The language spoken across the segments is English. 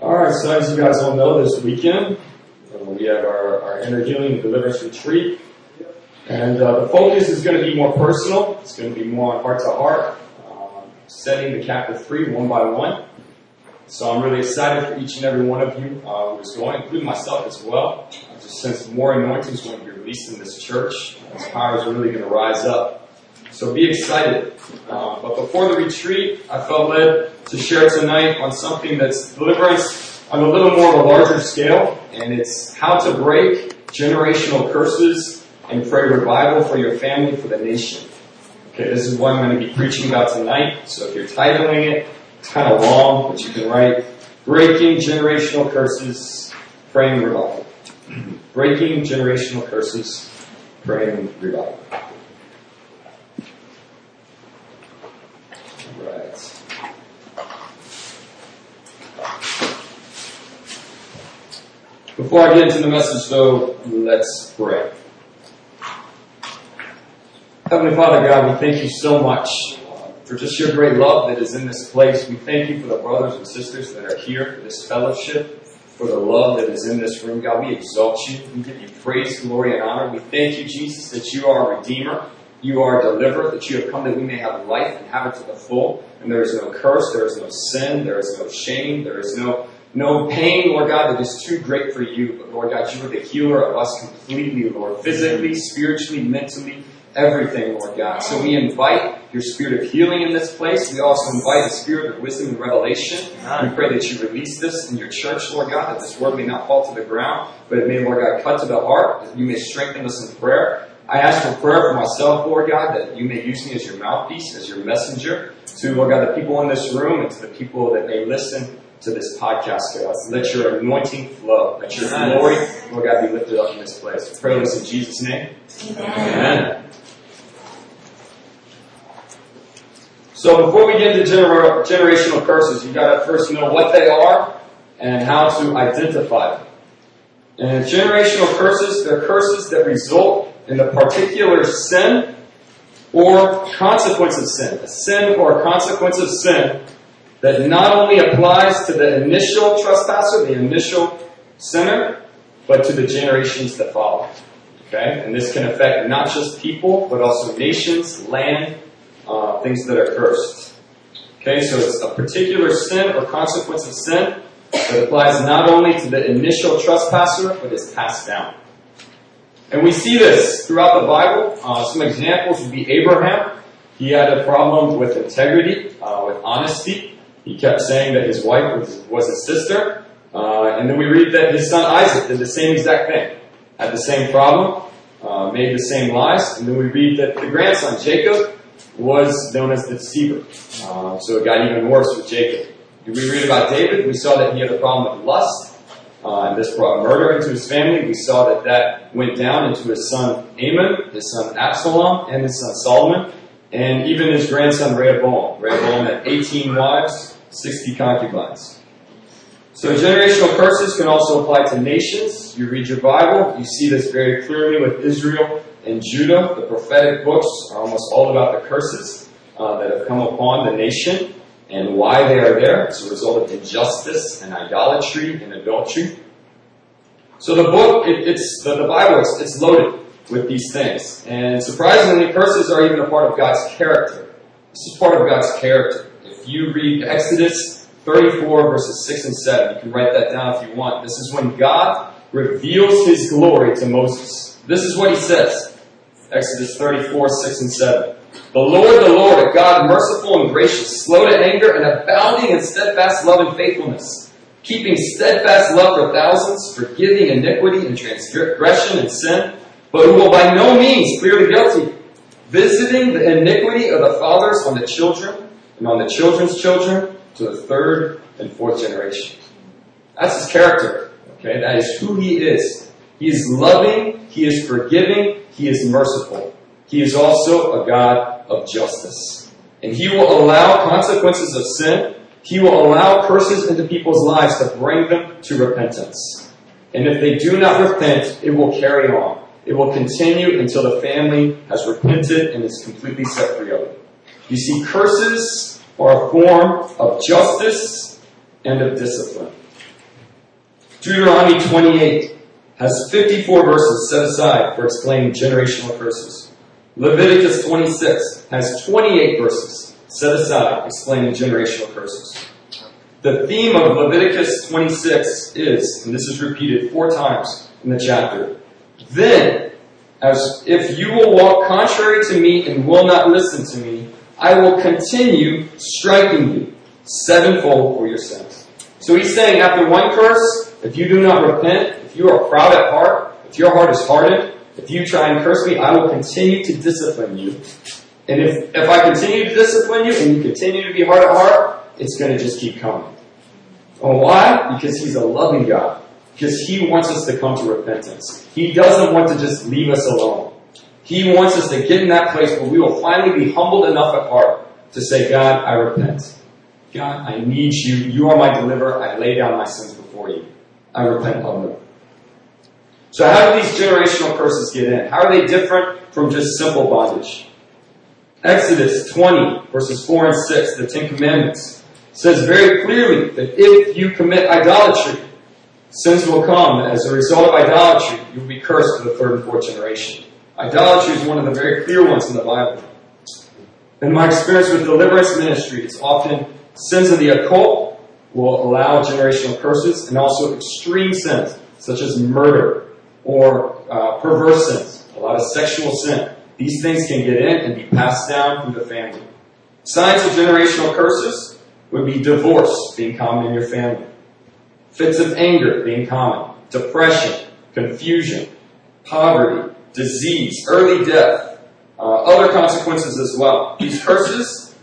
All right, so as you guys all know, this weekend uh, we have our, our inner healing and deliverance retreat. And uh, the focus is going to be more personal. It's going to be more on heart to heart, uh, setting the captive free one by one. So I'm really excited for each and every one of you uh, who is going, including myself as well. I just sense more anointing is going to be released in this church. This power is really going to rise up. So be excited. Uh, but before the retreat, I felt led to share tonight on something that's deliverance on a little more of a larger scale, and it's how to break generational curses and pray revival for your family, for the nation. Okay, this is what I'm going to be preaching about tonight. So if you're titling it, it's kind of long, but you can write Breaking Generational Curses, Praying Revival. Breaking Generational Curses, Praying Revival. Right. Before I get into the message though, let's pray. Heavenly Father God, we thank you so much uh, for just your great love that is in this place. We thank you for the brothers and sisters that are here for this fellowship, for the love that is in this room. God, we exalt you. We give you praise, glory, and honor. We thank you, Jesus, that you are a redeemer. You are a deliverer, that you have come that we may have life and have it to the full. And there is no curse, there is no sin, there is no shame, there is no no pain, Lord God, that is too great for you. But Lord God, you are the healer of us completely, Lord, physically, spiritually, mentally, everything, Lord God. So we invite your spirit of healing in this place. We also invite the spirit of wisdom and revelation. We pray that you release this in your church, Lord God, that this word may not fall to the ground, but it may, Lord God, cut to the heart, that you may strengthen us in prayer. I ask for prayer for myself, Lord God, that you may use me as your mouthpiece, as your messenger to, Lord God, the people in this room and to the people that may listen to this podcast, God. Let your anointing flow. Let your glory, Lord God, be lifted up in this place. We pray this in Jesus' name. Amen. Amen. So before we get into gener- generational curses, you've gotta first know what they are and how to identify them. And generational curses, they're curses that result in the particular sin or consequence of sin. A sin or a consequence of sin that not only applies to the initial trespasser, the initial sinner, but to the generations that follow. Okay? And this can affect not just people, but also nations, land, uh, things that are cursed. Okay, so it's a particular sin or consequence of sin that applies not only to the initial trespasser, but is passed down. And we see this throughout the Bible. Uh, some examples would be Abraham. He had a problem with integrity, uh, with honesty. He kept saying that his wife was, was his sister. Uh, and then we read that his son Isaac did the same exact thing. Had the same problem, uh, made the same lies. And then we read that the grandson, Jacob, was known as the deceiver. Uh, so it got even worse with Jacob. If we read about David, we saw that he had a problem with lust, uh, and this brought murder into his family. We saw that that went down into his son Amnon, his son Absalom, and his son Solomon, and even his grandson Rehoboam. Rehoboam had 18 wives, 60 concubines. So generational curses can also apply to nations. You read your Bible, you see this very clearly with Israel and Judah. The prophetic books are almost all about the curses uh, that have come upon the nation and why they are there as a result of injustice and idolatry and adultery. So the book, it, it's the, the Bible, it's, it's loaded with these things. And surprisingly, curses are even a part of God's character. This is part of God's character. If you read Exodus 34 verses 6 and 7, you can write that down if you want. This is when God reveals His glory to Moses. This is what He says. Exodus 34, 6 and 7. The Lord, the Lord, a God merciful and gracious, slow to anger and abounding in steadfast love and faithfulness, keeping steadfast love for thousands, forgiving iniquity and transgression and sin, but who will by no means clear the guilty, visiting the iniquity of the fathers on the children and on the children's children to the third and fourth generation. That's his character. Okay, that is who he is. He is loving, he is forgiving, he is merciful. He is also a God of justice. And he will allow consequences of sin. He will allow curses into people's lives to bring them to repentance. And if they do not repent, it will carry on. It will continue until the family has repented and is completely set free of it. You see, curses are a form of justice and of discipline. Deuteronomy 28 has 54 verses set aside for explaining generational curses. Leviticus 26 has 28 verses set aside explaining generational curses. The theme of Leviticus 26 is, and this is repeated four times in the chapter, then, as if you will walk contrary to me and will not listen to me, I will continue striking you sevenfold for your sins. So he's saying after one curse, if you do not repent, if you are proud at heart, if your heart is hardened, if you try and curse me, I will continue to discipline you. And if, if I continue to discipline you and you continue to be hard at heart, it's going to just keep coming. Why? Because he's a loving God. Because he wants us to come to repentance. He doesn't want to just leave us alone. He wants us to get in that place where we will finally be humbled enough at heart to say, God, I repent. God, I need you. You are my deliverer. I lay down my sins before you. I repent of them. So how do these generational curses get in? How are they different from just simple bondage? Exodus 20 verses 4 and 6, the Ten Commandments, says very clearly that if you commit idolatry, sins will come. As a result of idolatry, you will be cursed to the third and fourth generation. Idolatry is one of the very clear ones in the Bible. In my experience with deliverance ministry, it's often sins of the occult will allow generational curses and also extreme sins such as murder or uh, perverse sins, a lot of sexual sin. These things can get in and be passed down through the family. Signs of generational curses would be divorce being common in your family, fits of anger being common, depression, confusion, poverty, disease, early death, uh, other consequences as well. These curses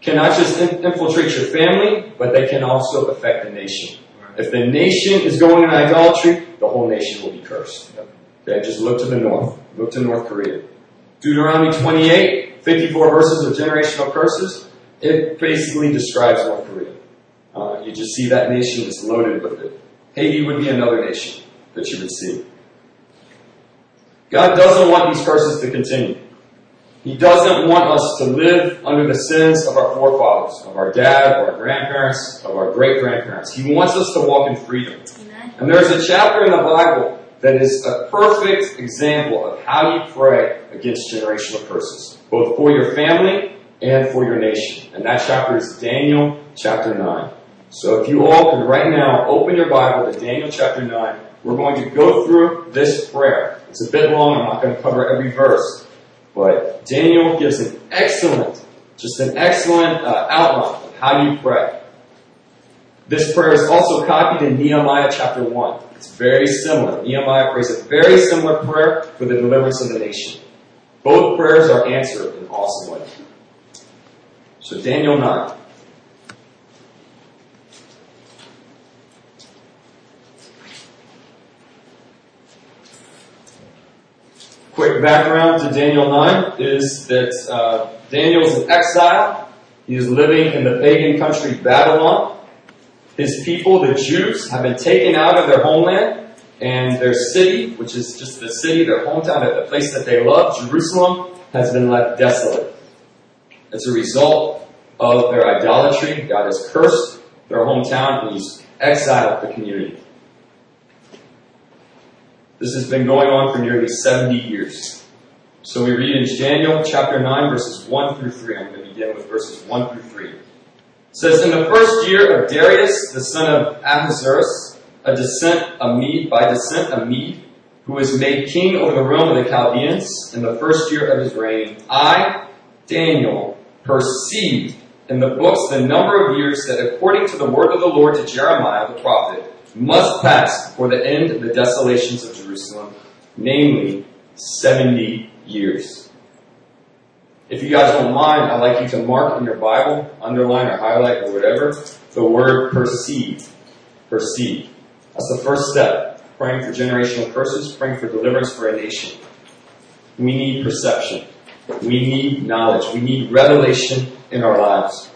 cannot just in- infiltrate your family, but they can also affect the nation. If the nation is going in idolatry, the whole nation will be cursed. Okay, just look to the north. Look to North Korea. Deuteronomy 28, 54 verses of generational curses. It basically describes North Korea. Uh, you just see that nation is loaded with it. Haiti would be another nation that you would see. God doesn't want these curses to continue. He doesn't want us to live under the sins of our forefathers, of our dad, or our grandparents, of our great grandparents. He wants us to walk in freedom. Amen. And there's a chapter in the Bible that is a perfect example of how you pray against generational curses, both for your family and for your nation. And that chapter is Daniel chapter 9. So if you all could right now open your Bible to Daniel chapter 9, we're going to go through this prayer. It's a bit long, I'm not going to cover every verse. But Daniel gives an excellent, just an excellent uh, outline of how you pray. This prayer is also copied in Nehemiah chapter 1. It's very similar. Nehemiah prays a very similar prayer for the deliverance of the nation. Both prayers are answered in awesome ways. So Daniel 9. Quick background to Daniel 9 is that uh, is in exile. He is living in the pagan country Babylon. His people, the Jews, have been taken out of their homeland and their city, which is just the city, their hometown, the place that they love, Jerusalem, has been left desolate. As a result of their idolatry, God has cursed their hometown and He's exiled the community. This has been going on for nearly 70 years. So we read in Daniel chapter 9 verses 1 through 3. I'm going to begin with verses 1 through 3. It says, In the first year of Darius, the son of Ahasuerus, a descent, a Mede, by descent, a Mede, who was made king over the realm of the Chaldeans in the first year of his reign, I, Daniel, perceived in the books the number of years that according to the word of the Lord to Jeremiah the prophet, must pass before the end of the desolations of Jerusalem, namely 70 years. If you guys don't mind, I'd like you to mark in your Bible, underline or highlight or whatever, the word perceive. Perceive. That's the first step. Praying for generational curses, praying for deliverance for a nation. We need perception. We need knowledge. We need revelation in our lives.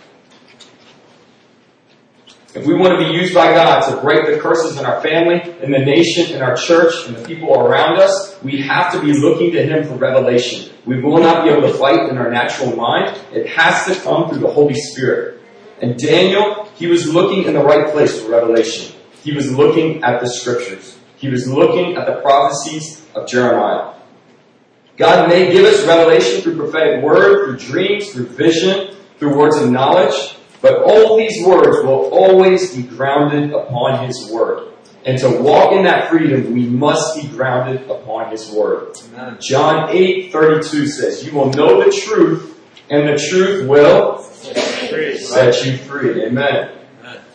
If we want to be used by God to break the curses in our family, in the nation, in our church, and the people around us, we have to be looking to Him for revelation. We will not be able to fight in our natural mind. It has to come through the Holy Spirit. And Daniel, he was looking in the right place for revelation. He was looking at the scriptures. He was looking at the prophecies of Jeremiah. God may give us revelation through prophetic word, through dreams, through vision, through words of knowledge, but all these words will always be grounded upon His word. And to walk in that freedom, we must be grounded upon His Word. Amen. John 8, 32 says, You will know the truth, and the truth will set you free. Amen.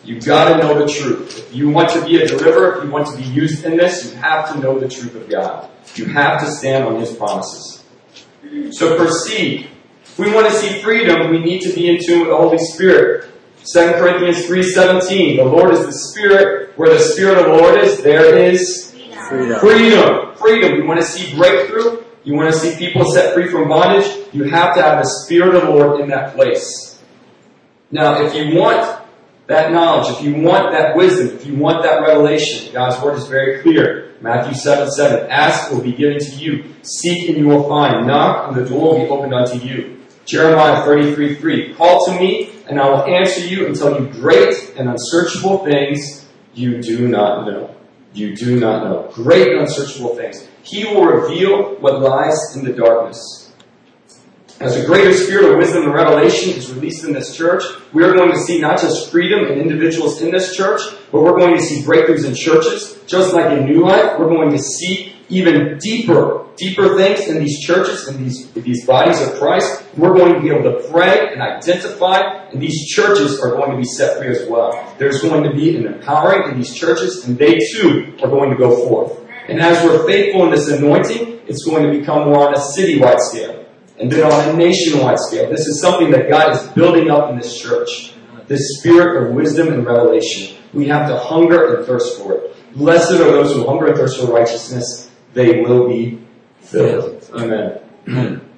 You've got to know the truth. If you want to be a deliverer, if you want to be used in this, you have to know the truth of God. You have to stand on His promises. So proceed. If we want to see freedom, we need to be in tune with the Holy Spirit. 2 Corinthians 3.17, the Lord is the Spirit. Where the Spirit of the Lord is, there is freedom. Freedom. Freedom. You want to see breakthrough? You want to see people set free from bondage? You have to have the Spirit of the Lord in that place. Now, if you want that knowledge, if you want that wisdom, if you want that revelation, God's Word is very clear. Matthew 7, 7. Ask will be given to you. Seek and you will find. Knock and the door will be opened unto you. Jeremiah 33, 3. Call to me and I will answer you and tell you great and unsearchable things you do not know. You do not know. Great and unsearchable things. He will reveal what lies in the darkness. As a greater spirit of wisdom and revelation is released in this church, we are going to see not just freedom in individuals in this church, but we're going to see breakthroughs in churches. Just like in New Life, we're going to see even deeper, deeper things in these churches, in these, these bodies of Christ. We're going to be able to pray and identify, and these churches are going to be set free as well. There's going to be an empowering in these churches, and they too are going to go forth. And as we're faithful in this anointing, it's going to become more on a citywide scale, and then on a nationwide scale. This is something that God is building up in this church. This spirit of wisdom and revelation. We have to hunger and thirst for it. Blessed are those who hunger and thirst for righteousness, they will be filled. Amen.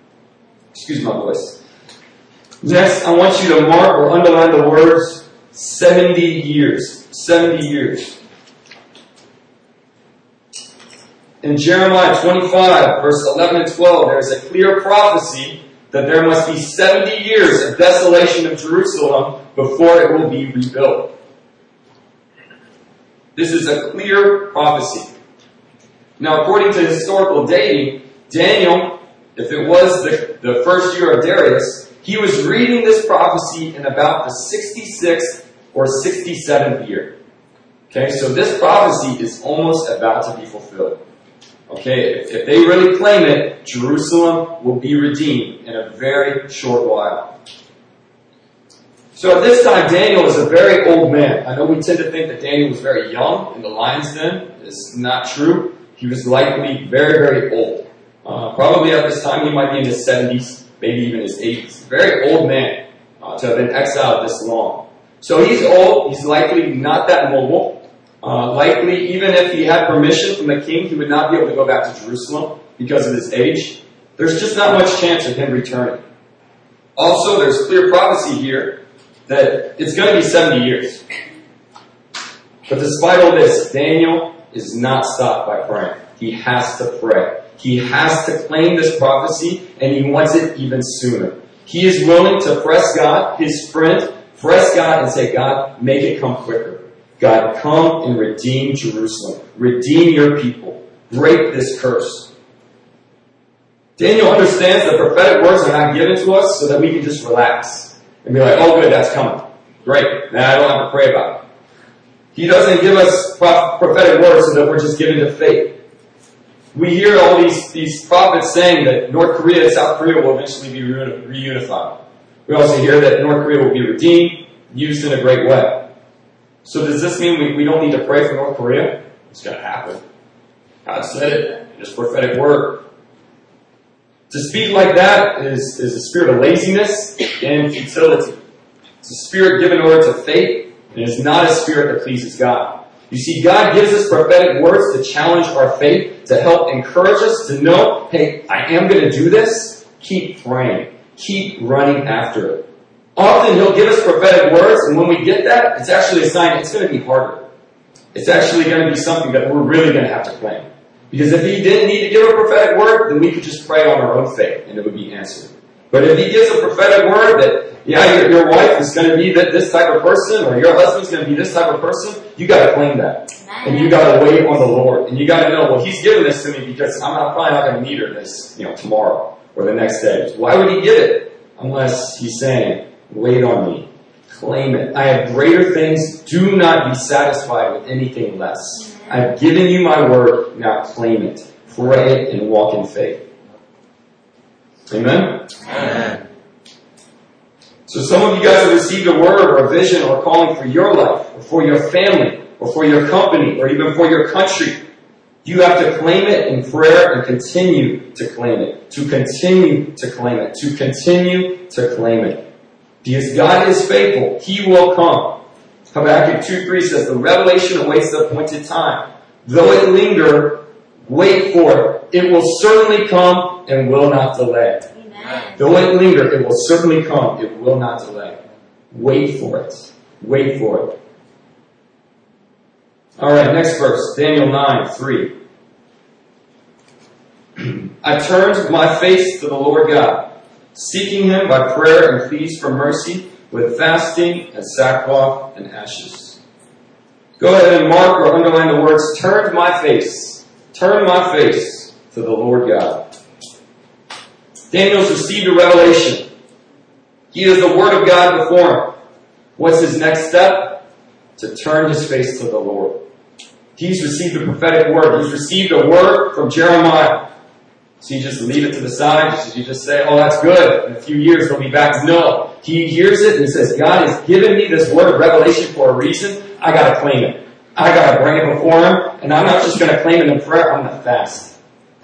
Excuse my voice. Next, I want you to mark or underline the words 70 years. 70 years. In Jeremiah 25, verse 11 and 12, there is a clear prophecy that there must be 70 years of desolation of Jerusalem before it will be rebuilt. This is a clear prophecy. Now, according to historical dating, Daniel, if it was the, the first year of Darius, he was reading this prophecy in about the 66th or 67th year. Okay, so this prophecy is almost about to be fulfilled. Okay, if, if they really claim it, Jerusalem will be redeemed in a very short while. So at this time, Daniel is a very old man. I know we tend to think that Daniel was very young in the lion's den. It's not true. He was likely very, very old. Uh, probably at this time he might be in his 70s, maybe even his 80s. Very old man uh, to have been exiled this long. So he's old. He's likely not that mobile. Uh, likely, even if he had permission from the king, he would not be able to go back to Jerusalem because of his age. There's just not much chance of him returning. Also, there's clear prophecy here that it's going to be 70 years. But despite all this, Daniel is not stopped by praying. He has to pray. He has to claim this prophecy and he wants it even sooner. He is willing to press God, his friend, press God and say, God, make it come quicker. God, come and redeem Jerusalem. Redeem your people. Break this curse. Daniel understands the prophetic words are not given to us so that we can just relax and be like, oh good, that's coming. Great. Now I don't have to pray about it. He doesn't give us prophetic words so that we're just given to faith. We hear all these, these prophets saying that North Korea and South Korea will eventually be reunified. We also hear that North Korea will be redeemed, used in a great way. So does this mean we, we don't need to pray for North Korea? It's going to happen. God said it. It's prophetic word. To speak like that is, is a spirit of laziness and futility. It's a spirit given over to faith is not a spirit that pleases God. You see, God gives us prophetic words to challenge our faith, to help encourage us to know, hey, I am going to do this. Keep praying. Keep running after it. Often He'll give us prophetic words, and when we get that, it's actually a sign it's going to be harder. It's actually going to be something that we're really going to have to claim. Because if He didn't need to give a prophetic word, then we could just pray on our own faith, and it would be answered. But if He gives a prophetic word that yeah, your, your wife is going to be that, this type of person, or your husband's going to be this type of person. You got to claim that. And you got to wait on the Lord. And you got to know, well, He's giving this to me because I'm not, probably not going to need her this, you know, tomorrow or the next day. Why would He give it? Unless He's saying, wait on me. Claim it. I have greater things. Do not be satisfied with anything less. I've given you my word. Now claim it. Pray it and walk in faith. Amen? Amen. So some of you guys have received a word or a vision or a calling for your life, or for your family, or for your company, or even for your country. You have to claim it in prayer and continue to claim it. To continue to claim it. To continue to claim it. Because God is faithful. He will come. Habakkuk 2 3 says, The revelation awaits the appointed time. Though it linger, wait for it. It will certainly come and will not delay. Though it linger, it will certainly come. It will not delay. Wait for it. Wait for it. Alright, next verse. Daniel 9, 3. I turned my face to the Lord God, seeking him by prayer and pleas for mercy, with fasting and sackcloth and ashes. Go ahead and mark or underline the words, turned my face. Turn my face to the Lord God. Daniel's received a revelation. He has the Word of God before him. What's his next step? To turn his face to the Lord. He's received a prophetic word. He's received a word from Jeremiah. So you just leave it to the side. You just say, oh, that's good. In a few years, he'll be back. No. He hears it and says, God has given me this word of revelation for a reason. I gotta claim it. I gotta bring it before him. And I'm not just gonna claim it in prayer. I'm gonna fast.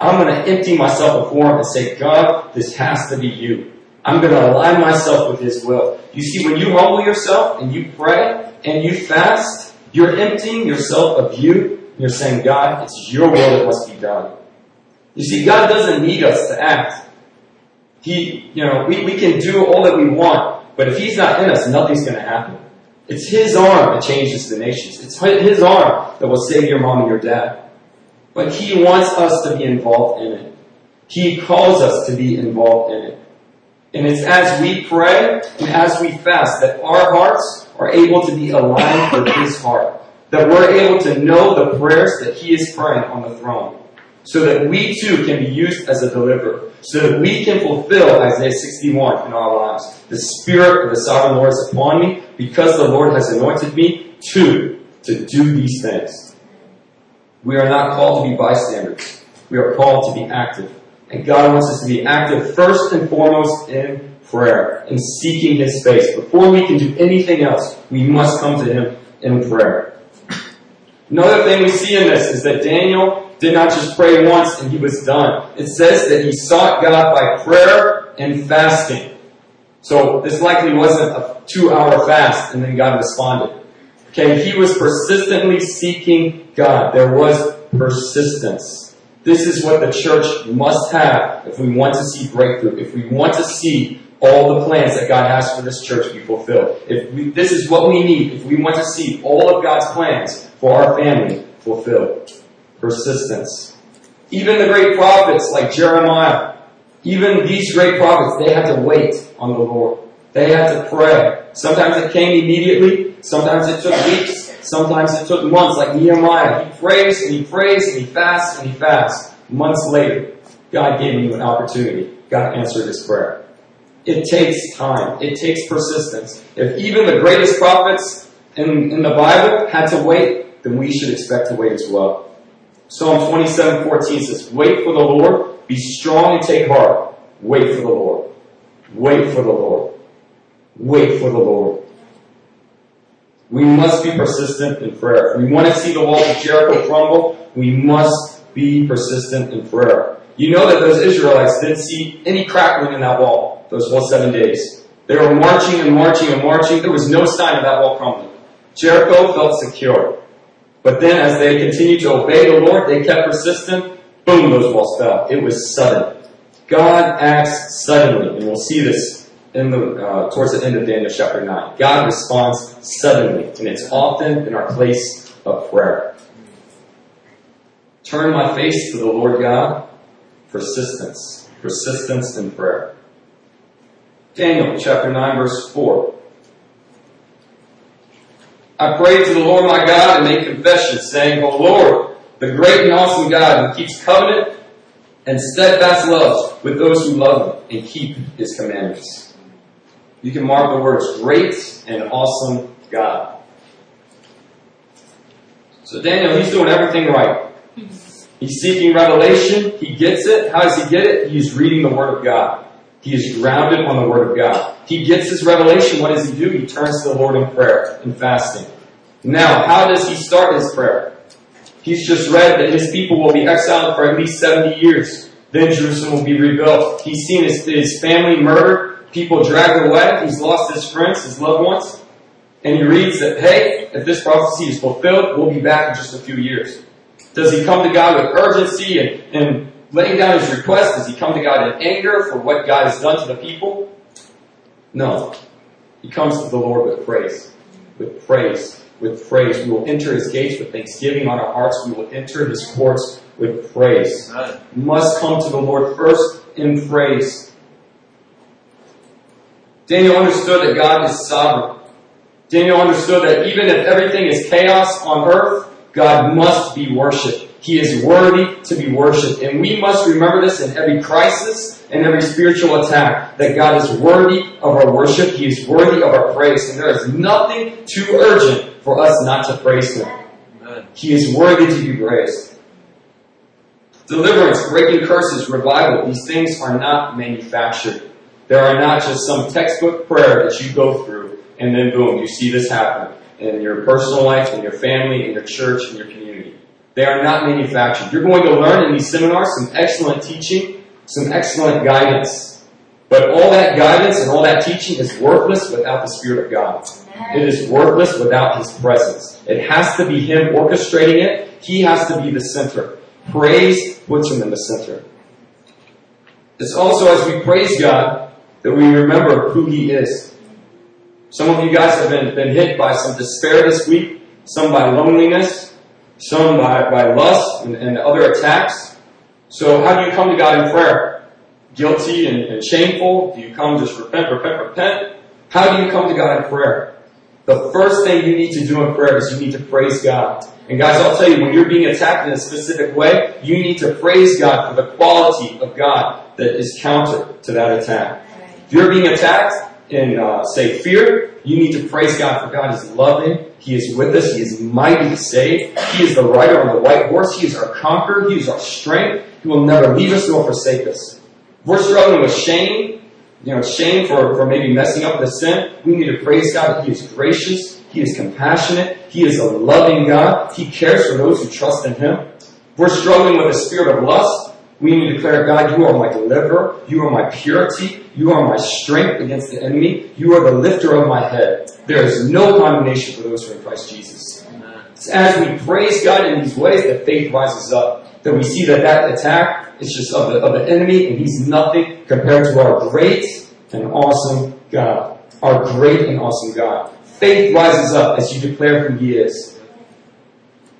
I'm gonna empty myself before him and say, God, this has to be you. I'm gonna align myself with his will. You see, when you humble yourself and you pray and you fast, you're emptying yourself of you. And You're saying, God, it's your will that must be done. You see, God doesn't need us to act. He, you know, we, we can do all that we want, but if He's not in us, nothing's gonna happen. It's His arm that changes the nations. It's His arm that will save your mom and your dad. But He wants us to be involved in it. He calls us to be involved in it. And it's as we pray and as we fast that our hearts are able to be aligned with His heart. That we're able to know the prayers that He is praying on the throne. So that we too can be used as a deliverer. So that we can fulfill Isaiah 61 in our lives. The Spirit of the Sovereign Lord is upon me because the Lord has anointed me to, to do these things. We are not called to be bystanders. We are called to be active. And God wants us to be active first and foremost in prayer, in seeking His face. Before we can do anything else, we must come to Him in prayer. Another thing we see in this is that Daniel did not just pray once and he was done. It says that he sought God by prayer and fasting. So this likely wasn't a two hour fast and then God responded. Okay, he was persistently seeking God. There was persistence. This is what the church must have if we want to see breakthrough, if we want to see all the plans that God has for this church be fulfilled. If we, this is what we need, if we want to see all of God's plans for our family fulfilled. Persistence. Even the great prophets like Jeremiah, even these great prophets, they had to wait on the Lord. They had to pray. Sometimes it came immediately. Sometimes it took weeks. Sometimes it took months, like Nehemiah. He prays and he prays and he fasts and he fasts. Months later, God gave him an opportunity. God answered his prayer. It takes time. It takes persistence. If even the greatest prophets in, in the Bible had to wait, then we should expect to wait as well. Psalm 27, 14 says, Wait for the Lord, be strong and take heart. Wait for the Lord. Wait for the Lord. Wait for the Lord. We must be persistent in prayer. If we want to see the walls of Jericho crumble, we must be persistent in prayer. You know that those Israelites didn't see any crackling in that wall those whole seven days. They were marching and marching and marching. There was no sign of that wall crumbling. Jericho felt secure. But then as they continued to obey the Lord, they kept persistent. Boom, those walls fell. It was sudden. God acts suddenly, and we'll see this Uh, towards the end of Daniel chapter 9. God responds suddenly, and it's often in our place of prayer. Turn my face to the Lord God. Persistence. Persistence in prayer. Daniel chapter 9 verse 4. I prayed to the Lord my God and made confession, saying, O Lord, the great and awesome God who keeps covenant and steadfast love with those who love him and keep his commandments. You can mark the words great and awesome God. So Daniel, he's doing everything right. He's seeking revelation. He gets it. How does he get it? He's reading the Word of God. He is grounded on the Word of God. He gets his revelation. What does he do? He turns to the Lord in prayer and fasting. Now, how does he start his prayer? He's just read that his people will be exiled for at least 70 years. Then Jerusalem will be rebuilt. He's seen his, his family murdered, people dragged away. He's lost his friends, his loved ones. And he reads that, hey, if this prophecy is fulfilled, we'll be back in just a few years. Does he come to God with urgency and, and laying down his request? Does he come to God in anger for what God has done to the people? No. He comes to the Lord with praise. With praise. With praise. We will enter his gates with thanksgiving on our hearts. We will enter his courts with praise. Must come to the Lord first in praise. Daniel understood that God is sovereign. Daniel understood that even if everything is chaos on earth, God must be worshipped. He is worthy to be worshipped. And we must remember this in every crisis and every spiritual attack, that God is worthy of our worship. He is worthy of our praise. And there is nothing too urgent for us not to praise Him. He is worthy to be praised. Deliverance, breaking curses, revival, these things are not manufactured. They are not just some textbook prayer that you go through and then boom, you see this happen in your personal life, in your family, in your church, in your community. They are not manufactured. You're going to learn in these seminars some excellent teaching, some excellent guidance. But all that guidance and all that teaching is worthless without the Spirit of God. It is worthless without His presence. It has to be Him orchestrating it. He has to be the center. Praise puts Him in the center. It's also as we praise God that we remember who He is. Some of you guys have been, been hit by some despair this week, some by loneliness, some by, by lust and, and other attacks. So how do you come to God in prayer? Guilty and, and shameful? Do you come just repent, repent, repent? How do you come to God in prayer? The first thing you need to do in prayer is you need to praise God. And guys, I'll tell you, when you're being attacked in a specific way, you need to praise God for the quality of God that is counter to that attack. You're being attacked, in, uh, say, fear, you need to praise God for God is loving. He is with us. He is mighty to save. He is the rider on the white horse. He is our conqueror. He is our strength. He will never leave us nor forsake us. If we're struggling with shame, you know, shame for, for maybe messing up with sin, we need to praise God that He is gracious. He is compassionate. He is a loving God. He cares for those who trust in Him. If we're struggling with a spirit of lust, we need to declare, God, you are my deliverer. You are my purity. You are my strength against the enemy. You are the lifter of my head. There is no condemnation for those who are in Christ Jesus. It's as we praise God in these ways that faith rises up. That we see that that attack is just of the, of the enemy and he's nothing compared to our great and awesome God. Our great and awesome God. Faith rises up as you declare who he is.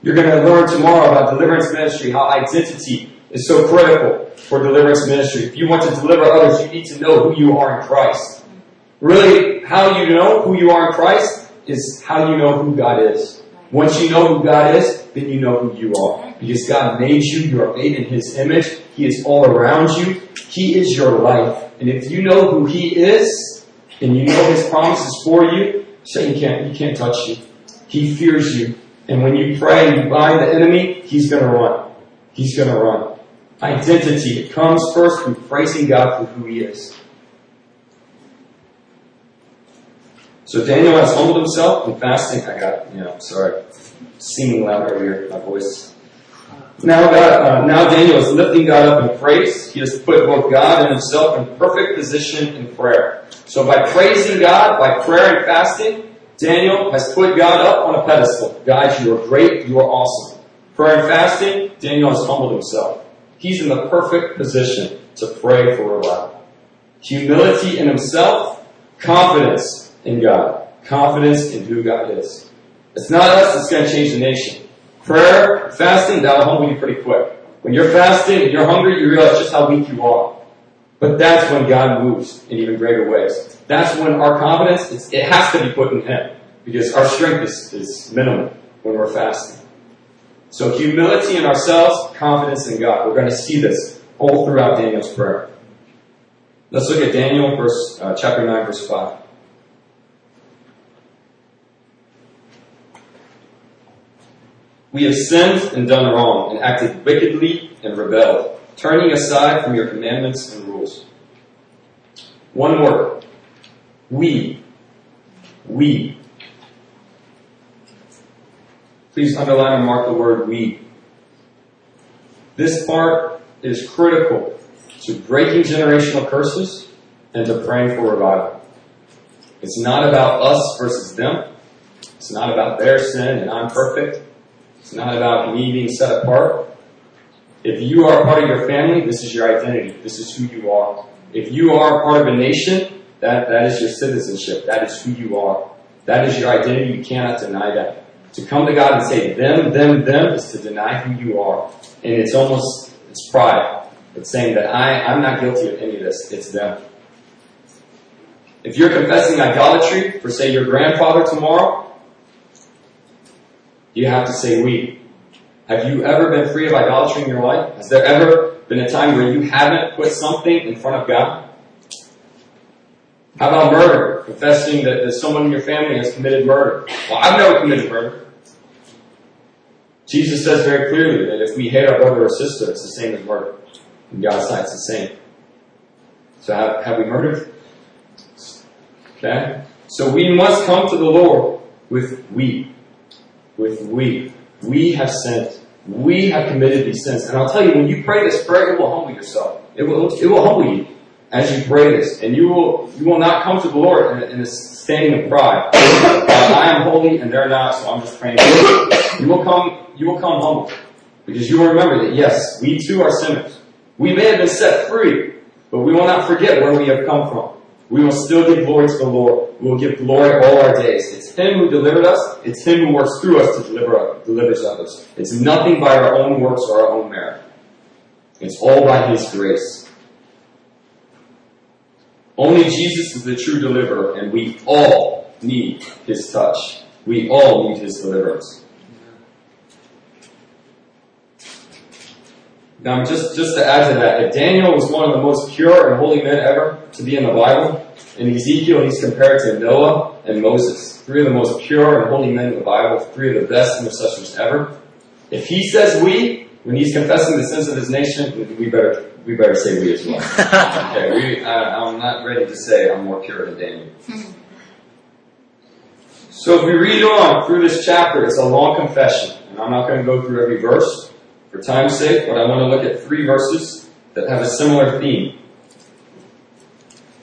You're going to learn tomorrow about deliverance ministry, how identity is so critical for deliverance ministry. If you want to deliver others, you need to know who you are in Christ. Really, how you know who you are in Christ is how you know who God is. Once you know who God is, then you know who you are. Because God made you, you are made in His image. He is all around you. He is your life. And if you know who He is, and you know His promises for you, Satan can't, he can't touch you. He fears you. And when you pray and you bind the enemy, he's gonna run. He's gonna run. Identity. It comes first through praising God for who He is. So Daniel has humbled himself and fasting. I got, you know, sorry, singing loud earlier, my voice. Now God, uh, now Daniel is lifting God up in praise. He has put both God and himself in perfect position in prayer. So by praising God, by prayer and fasting, Daniel has put God up on a pedestal. God, you are great, you are awesome. Prayer and fasting, Daniel has humbled himself. He's in the perfect position to pray for a while. Humility in himself, confidence in God. Confidence in who God is. It's not us that's going to change the nation. Prayer, fasting, that'll humble you pretty quick. When you're fasting and you're hungry, you realize just how weak you are. But that's when God moves in even greater ways. That's when our confidence, it has to be put in Him. Because our strength is, is minimal when we're fasting. So humility in ourselves, confidence in God. We're going to see this all throughout Daniel's prayer. Let's look at Daniel, verse uh, chapter nine, verse five. We have sinned and done wrong, and acted wickedly and rebelled, turning aside from your commandments and rules. One word. We. We. Please underline and mark the word we. This part is critical to breaking generational curses and to praying for revival. It's not about us versus them. It's not about their sin and I'm perfect. It's not about me being set apart. If you are part of your family, this is your identity. This is who you are. If you are part of a nation, that, that is your citizenship. That is who you are. That is your identity. You cannot deny that. To come to God and say them, them, them is to deny who you are. And it's almost, it's pride. It's saying that I, I'm not guilty of any of this. It's them. If you're confessing idolatry for say your grandfather tomorrow, you have to say we. Have you ever been free of idolatry in your life? Has there ever been a time where you haven't put something in front of God? How about murder? Confessing that, someone in your family has committed murder. Well, I've never committed murder. Jesus says very clearly that if we hate our brother or sister, it's the same as murder. In God's sight, it's the same. So have, have we murdered? Okay? So we must come to the Lord with we. With we. We have sinned. We have committed these sins. And I'll tell you, when you pray this prayer, it will humble yourself. It will, it will humble you as you pray this. And you will, you will not come to the Lord in, in a standing of pride. I am holy and they're not, so I'm just praying. You will come, you will come humble. Because you will remember that yes, we too are sinners. We may have been set free, but we will not forget where we have come from. We will still give glory to the Lord. We will give glory all our days. It's Him who delivered us. It's Him who works through us to deliver delivers others. It's nothing by our own works or our own merit. It's all by His grace. Only Jesus is the true deliverer, and we all need His touch. We all need His deliverance. Now, just, just to add to that, if Daniel was one of the most pure and holy men ever to be in the Bible, in Ezekiel he's compared to Noah and Moses, three of the most pure and holy men in the Bible, three of the best intercessors ever. If he says we, when he's confessing the sins of his nation, we better, we better say we as well. okay, we, I, I'm not ready to say I'm more pure than Daniel. So if we read on through this chapter, it's a long confession, and I'm not going to go through every verse for time's sake, but I want to look at three verses that have a similar theme.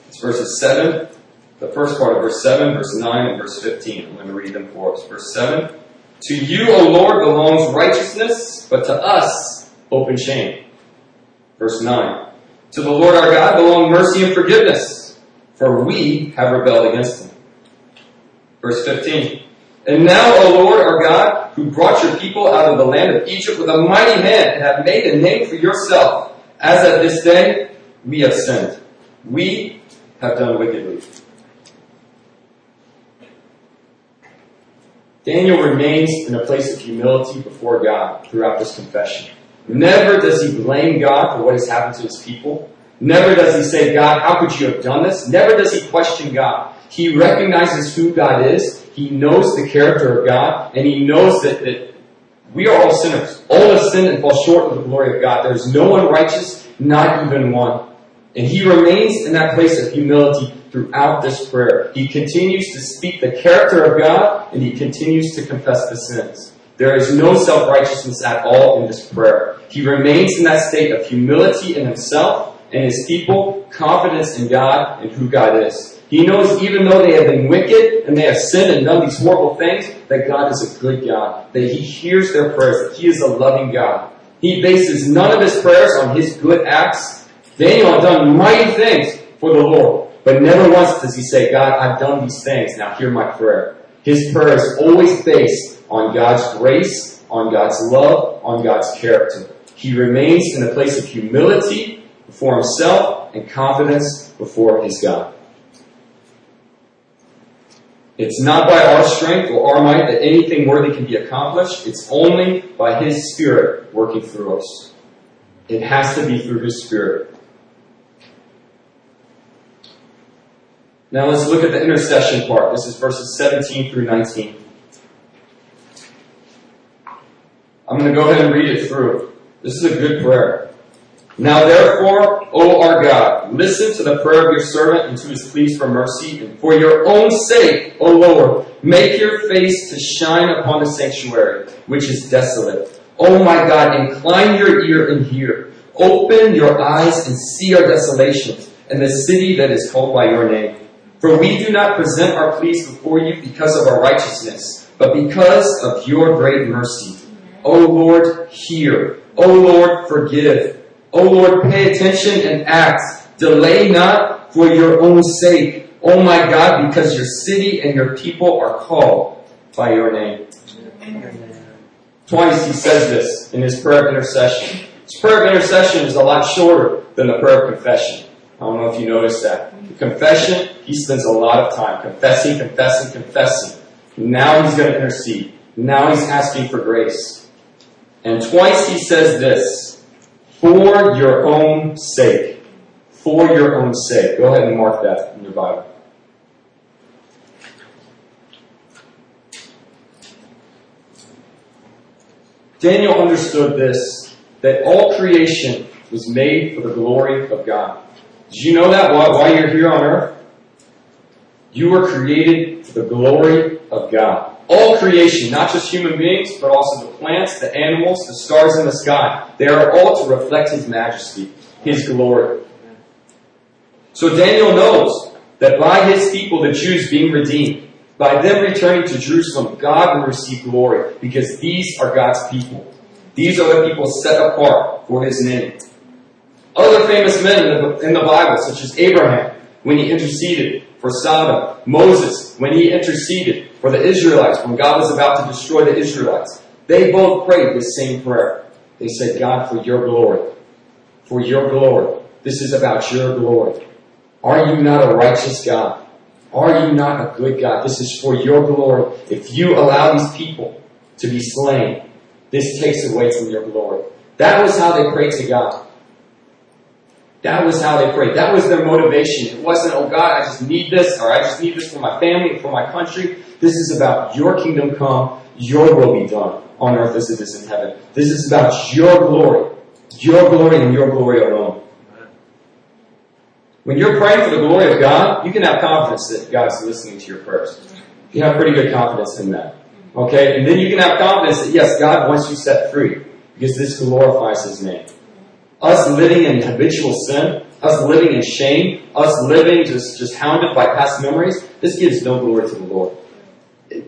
It's verses 7, the first part of verse 7, verse 9, and verse 15. I'm going to read them for us. Verse 7. To you, O Lord, belongs righteousness, but to us, open shame. Verse 9. To the Lord our God belong mercy and forgiveness, for we have rebelled against him. Verse 15. And now, O Lord our God, who brought your people out of the land of Egypt with a mighty hand and have made a name for yourself, as at this day we have sinned. We have done wickedly. Daniel remains in a place of humility before God throughout this confession. Never does he blame God for what has happened to his people. Never does he say, God, how could you have done this? Never does he question God. He recognizes who God is. He knows the character of God, and he knows that, that we are all sinners. All have sinned and fall short of the glory of God. There is no one righteous, not even one. And he remains in that place of humility throughout this prayer. He continues to speak the character of God, and he continues to confess the sins. There is no self-righteousness at all in this prayer. He remains in that state of humility in himself and his people, confidence in God and who God is. He knows even though they have been wicked and they have sinned and done these horrible things, that God is a good God, that He hears their prayers, that He is a loving God. He bases none of His prayers on His good acts. Daniel had done mighty things for the Lord, but never once does he say, God, I've done these things, now hear my prayer. His prayer is always based on God's grace, on God's love, on God's character. He remains in a place of humility before himself and confidence before his God. It's not by our strength or our might that anything worthy can be accomplished. It's only by His Spirit working through us. It has to be through His Spirit. Now let's look at the intercession part. This is verses 17 through 19. I'm going to go ahead and read it through. This is a good prayer. Now therefore, O our God, listen to the prayer of your servant and to his pleas for mercy, and for your own sake, O Lord, make your face to shine upon the sanctuary, which is desolate. O my God, incline your ear and hear. Open your eyes and see our desolations, and the city that is called by your name. For we do not present our pleas before you because of our righteousness, but because of your great mercy. O Lord, hear. O Lord, forgive. O Lord, pay attention and act. Delay not for your own sake. O my God, because your city and your people are called by your name. Twice he says this in his prayer of intercession. His prayer of intercession is a lot shorter than the prayer of confession. I don't know if you noticed that. Confession, he spends a lot of time confessing, confessing, confessing. Now he's going to intercede. Now he's asking for grace. And twice he says this, for your own sake. For your own sake. Go ahead and mark that in your Bible. Daniel understood this, that all creation was made for the glory of God. Did you know that while you're here on earth? You were created for the glory of God. All creation, not just human beings, but also the plants, the animals, the stars in the sky, they are all to reflect His majesty, His glory. So Daniel knows that by His people, the Jews being redeemed, by them returning to Jerusalem, God will receive glory because these are God's people. These are the people set apart for His name. Other famous men in the, the Bible, such as Abraham, when he interceded for Sodom, Moses, when he interceded for the Israelites, when God was about to destroy the Israelites, they both prayed this same prayer. They said, God, for your glory, for your glory. This is about your glory. Are you not a righteous God? Are you not a good God? This is for your glory. If you allow these people to be slain, this takes away from your glory. That was how they prayed to God. That was how they prayed. That was their motivation. It wasn't, oh God, I just need this, or I just need this for my family, for my country. This is about your kingdom come, your will be done on earth as it is in heaven. This is about your glory. Your glory and your glory alone. When you're praying for the glory of God, you can have confidence that God's listening to your prayers. You have pretty good confidence in that. Okay? And then you can have confidence that yes, God wants you set free because this glorifies His name us living in habitual sin, us living in shame, us living just, just hounded by past memories, this gives no glory to the Lord.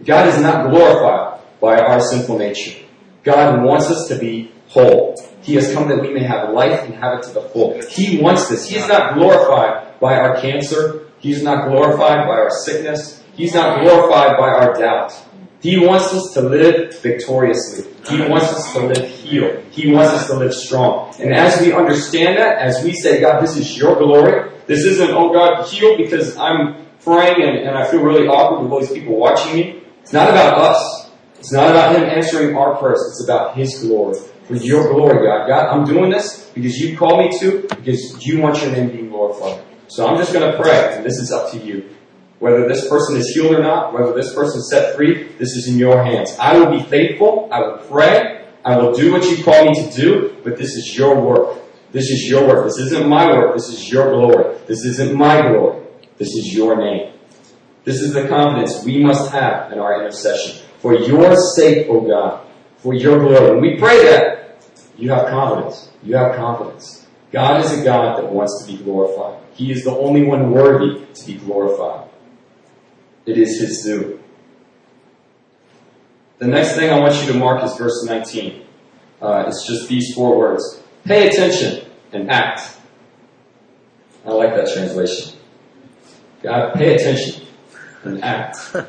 God is not glorified by our sinful nature. God wants us to be whole. He has come that we may have life and have it to the full. He wants this. He is not glorified by our cancer. He's not glorified by our sickness. He's not glorified by our doubt. He wants us to live victoriously. He wants us to live healed. He wants us to live strong. And as we understand that, as we say, God, this is your glory, this isn't, oh God, heal because I'm praying and, and I feel really awkward with all these people watching me. It's not about us. It's not about Him answering our prayers. It's about His glory. For your glory, God. God, I'm doing this because you call me to, because you want your name being glorified. So I'm just going to pray, and this is up to you. Whether this person is healed or not, whether this person is set free, this is in your hands. I will be faithful. I will pray. I will do what you call me to do, but this is your work. This is your work. This isn't my work. This is your glory. This isn't my glory. This is your name. This is the confidence we must have in our intercession. For your sake, O God, for your glory. When we pray that, you have confidence. You have confidence. God is a God that wants to be glorified. He is the only one worthy to be glorified. It is his due. The next thing I want you to mark is verse 19. Uh, it's just these four words. Pay attention and act. I like that translation. God, pay attention and act.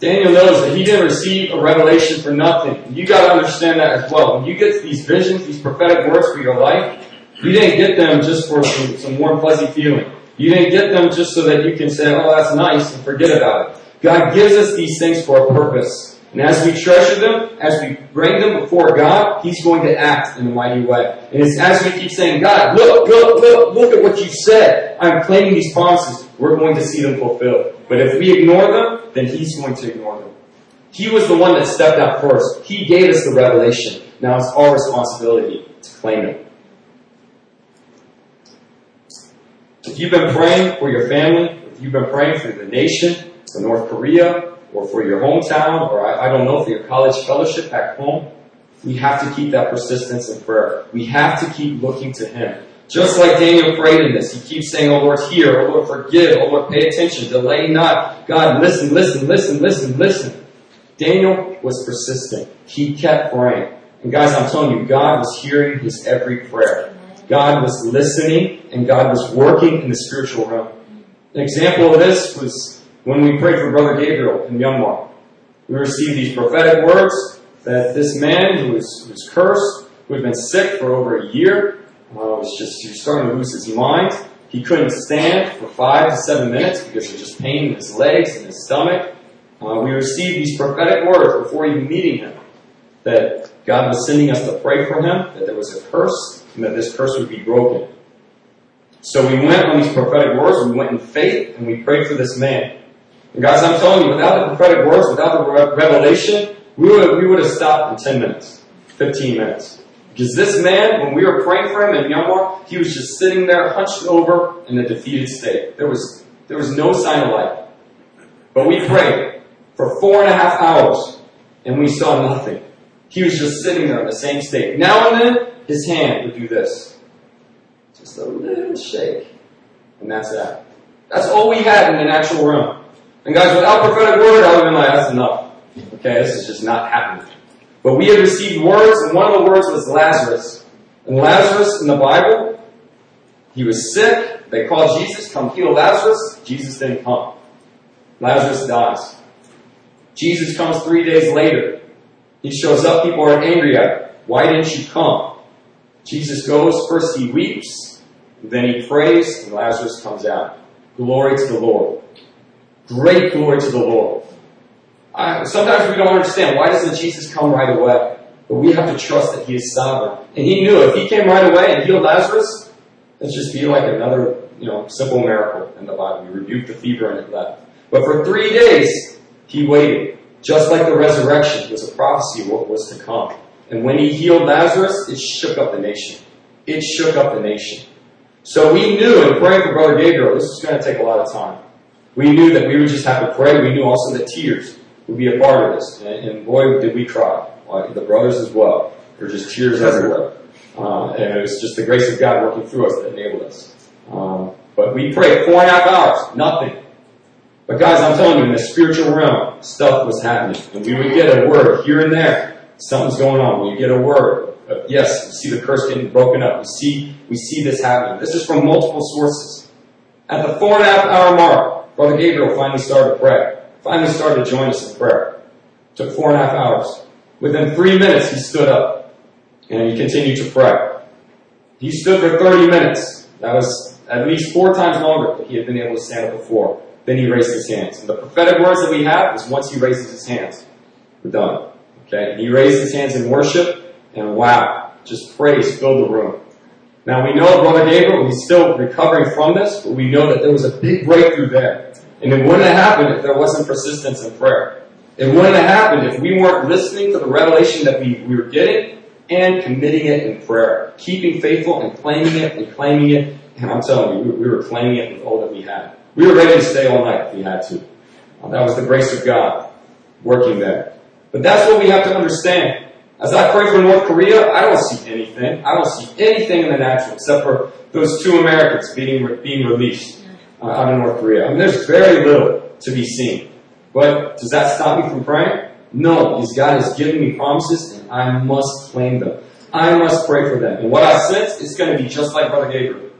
Daniel knows that he didn't receive a revelation for nothing. You gotta understand that as well. When you get these visions, these prophetic words for your life, you didn't get them just for some, some warm fuzzy feeling. You didn't get them just so that you can say, oh that's nice and forget about it. God gives us these things for a purpose. And as we treasure them, as we bring them before God, He's going to act in a mighty way. And it's as we keep saying, God, look, look, look, look at what you said. I'm claiming these promises. We're going to see them fulfilled. But if we ignore them, then He's going to ignore them. He was the one that stepped out first. He gave us the revelation. Now it's our responsibility to claim it. If you've been praying for your family, if you've been praying for the nation, for North Korea, or for your hometown, or I, I don't know, for your college fellowship back home, we have to keep that persistence in prayer. We have to keep looking to Him. Just like Daniel prayed in this, he keeps saying, Oh Lord, hear, Oh Lord, forgive, Oh Lord, pay attention, delay not. God, listen, listen, listen, listen, listen. Daniel was persistent. He kept praying. And guys, I'm telling you, God was hearing his every prayer. God was listening and God was working in the spiritual realm. An example of this was when we prayed for Brother Gabriel in Myanmar. We received these prophetic words that this man who was, was cursed, who had been sick for over a year, uh, was just he was starting to lose his mind. He couldn't stand for five to seven minutes because of just pain in his legs and his stomach. Uh, we received these prophetic words before even meeting him that God was sending us to pray for him, that there was a curse, and that this curse would be broken. So we went on these prophetic words, we went in faith, and we prayed for this man. And guys, I'm telling you, without the prophetic words, without the revelation, we would, we would have stopped in 10 minutes, 15 minutes. Because this man, when we were praying for him in Myanmar, he was just sitting there hunched over in a defeated state. There was, there was no sign of life. But we prayed for four and a half hours and we saw nothing. He was just sitting there in the same state. Now and then, his hand would do this. Just a little shake. And that's that. That's all we had in the natural realm. And guys, without prophetic word, I would have been like, that's enough. Okay, this is just not happening. But we had received words, and one of the words was Lazarus. And Lazarus in the Bible, he was sick. They called Jesus, come heal Lazarus. Jesus didn't come. Lazarus dies. Jesus comes three days later. He shows up, people are angry at him. Why didn't you come? Jesus goes, first he weeps, then he prays, and Lazarus comes out. Glory to the Lord. Great glory to the Lord. I, sometimes we don't understand why doesn't Jesus come right away? But we have to trust that He is sovereign. And He knew if He came right away and healed Lazarus, it'd just be like another, you know, simple miracle in the Bible. He rebuked the fever and it left. But for three days, He waited. Just like the resurrection was a prophecy of what was to come. And when He healed Lazarus, it shook up the nation. It shook up the nation. So we knew in praying for Brother Gabriel, this is going to take a lot of time. We knew that we would just have to pray. We knew also that tears would be a part of this. And, and boy, did we cry. Like the brothers as well. There were just tears everywhere. Uh, and it was just the grace of God working through us that enabled us. Um, but we prayed four and a half hours, nothing. But guys, I'm telling you, in the spiritual realm, stuff was happening. And we would get a word here and there. Something's going on. You get a word. Yes, we see the curse getting broken up. We see, we see this happening. This is from multiple sources. At the four and a half hour mark, Brother Gabriel finally started to pray finally started to join us in prayer. Took four and a half hours. Within three minutes, he stood up and he continued to pray. He stood for 30 minutes. That was at least four times longer than he had been able to stand up before. Then he raised his hands. And the prophetic words that we have is once he raises his hands, we're done. Okay? He raised his hands in worship and wow, just praise filled the room. Now we know Brother Gabriel, he's still recovering from this, but we know that there was a big breakthrough there. And it wouldn't have happened if there wasn't persistence in prayer. It wouldn't have happened if we weren't listening to the revelation that we, we were getting and committing it in prayer. Keeping faithful and claiming it and claiming it. And I'm telling you, we, we were claiming it with all that we had. We were ready to stay all night if we had to. That was the grace of God working there. But that's what we have to understand. As I pray for North Korea, I don't see anything. I don't see anything in the natural except for those two Americans being, being released uh, out of North Korea. I mean, there's very little to be seen. But does that stop me from praying? No, because God has given me promises and I must claim them. I must pray for them. And what I sense is going to be just like Brother Gabriel.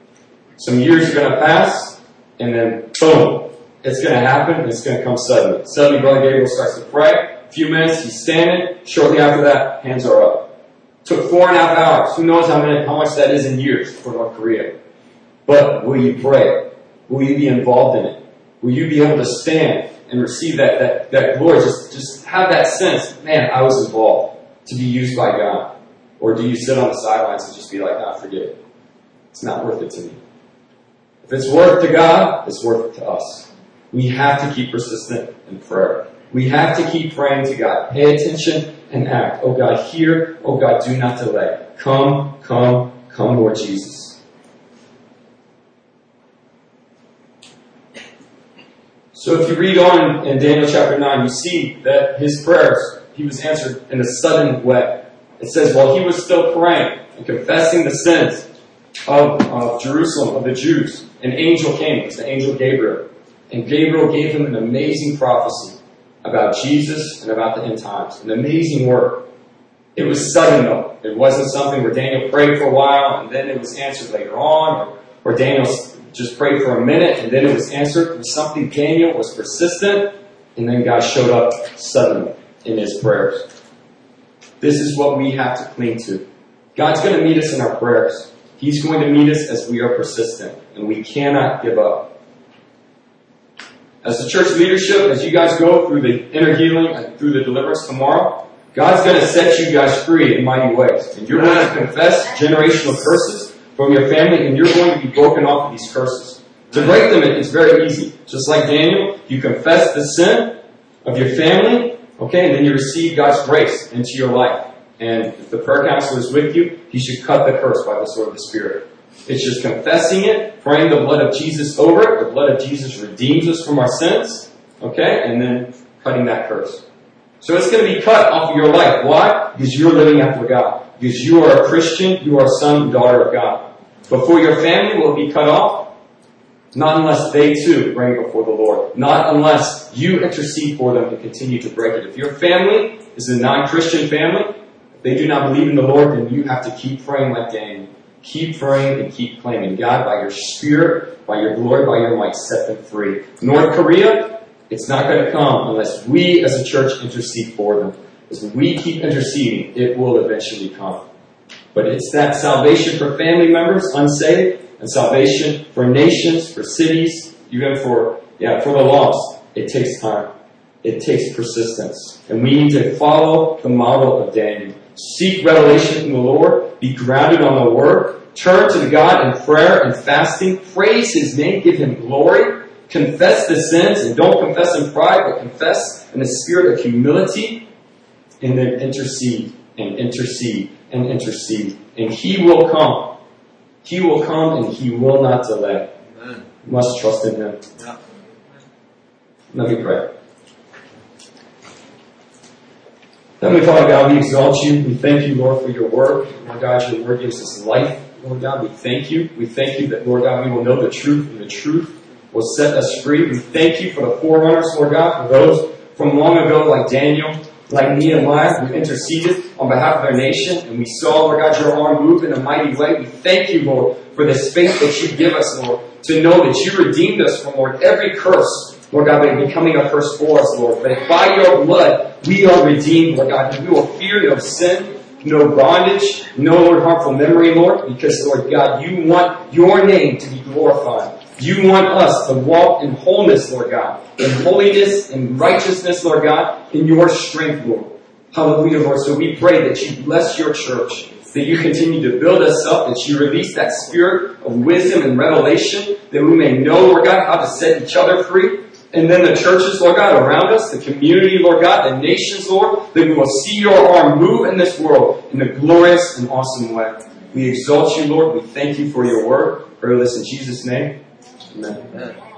Some years are going to pass and then boom, It's going to happen. It's going to come suddenly. Suddenly, Brother Gabriel starts to pray. Few minutes, he's standing. Shortly after that, hands are up. Took four and a half hours. Who knows how many, how much that is in years for North Korea. But will you pray? Will you be involved in it? Will you be able to stand and receive that, that, that glory? Just, just have that sense, man, I was involved to be used by God. Or do you sit on the sidelines and just be like, ah, forget it. It's not worth it to me. If it's worth to God, it's worth it to us. We have to keep persistent in prayer. We have to keep praying to God. Pay attention and act. Oh God, hear. Oh God, do not delay. Come, come, come, Lord Jesus. So if you read on in Daniel chapter 9, you see that his prayers, he was answered in a sudden way. It says, while he was still praying and confessing the sins of, of Jerusalem, of the Jews, an angel came. It's the angel Gabriel. And Gabriel gave him an amazing prophecy about Jesus and about the end times. An amazing work. It was sudden though. It wasn't something where Daniel prayed for a while and then it was answered later on, or, or Daniel just prayed for a minute and then it was answered. It was something Daniel was persistent and then God showed up suddenly in his prayers. This is what we have to cling to. God's going to meet us in our prayers. He's going to meet us as we are persistent and we cannot give up. As the church leadership, as you guys go through the inner healing and through the deliverance tomorrow, God's going to set you guys free in mighty ways. And you're going to confess generational curses from your family and you're going to be broken off of these curses. To break them it's very easy. Just like Daniel, you confess the sin of your family, okay, and then you receive God's grace into your life. And if the prayer counselor is with you, he should cut the curse by the sword of the Spirit. It's just confessing it, praying the blood of Jesus over it. The blood of Jesus redeems us from our sins. Okay? And then cutting that curse. So it's going to be cut off of your life. Why? Because you're living after God. Because you are a Christian, you are a son and daughter of God. But for your family will be cut off, not unless they too bring before the Lord. Not unless you intercede for them and continue to break it. If your family is a non-Christian family, if they do not believe in the Lord, then you have to keep praying like Daniel. Keep praying and keep claiming. God, by your spirit, by your glory, by your might, set them free. North Korea, it's not going to come unless we as a church intercede for them. As we keep interceding, it will eventually come. But it's that salvation for family members, unsaved, and salvation for nations, for cities, even for, yeah, for the lost. It takes time. It takes persistence. And we need to follow the model of Daniel. Seek revelation from the Lord. Be grounded on the Word. Turn to the God in prayer and fasting. Praise His name. Give Him glory. Confess the sins and don't confess in pride, but confess in the spirit of humility. And then intercede and intercede and intercede. And He will come. He will come and He will not delay. Amen. You must trust in Him. Yeah. Let me pray. Heavenly Father God, we exalt you. We thank you, Lord, for your work. Lord God, your word gives us life. Lord God, we thank you. We thank you that, Lord God, we will know the truth and the truth will set us free. We thank you for the forerunners, Lord God, for those from long ago like Daniel, like Nehemiah, who interceded on behalf of their nation. And we saw, Lord God, your arm move in a mighty way. We thank you, Lord, for this faith that you give us, Lord, to know that you redeemed us from, Lord, every curse Lord God, by becoming a first for us, Lord. By your blood, we are redeemed, Lord God, we will fear no sin, no bondage, no, Lord, harmful memory, Lord, because, Lord God, you want your name to be glorified. You want us to walk in wholeness, Lord God, in holiness and righteousness, Lord God, in your strength, Lord. Hallelujah, Lord. So we pray that you bless your church, that you continue to build us up, that you release that spirit of wisdom and revelation, that we may know, Lord God, how to set each other free, and then the churches, Lord God, around us, the community, Lord God, the nations, Lord, that we will see your arm move in this world in a glorious and awesome way. We exalt you, Lord. We thank you for your word. Pray this in Jesus' name. Amen. Amen.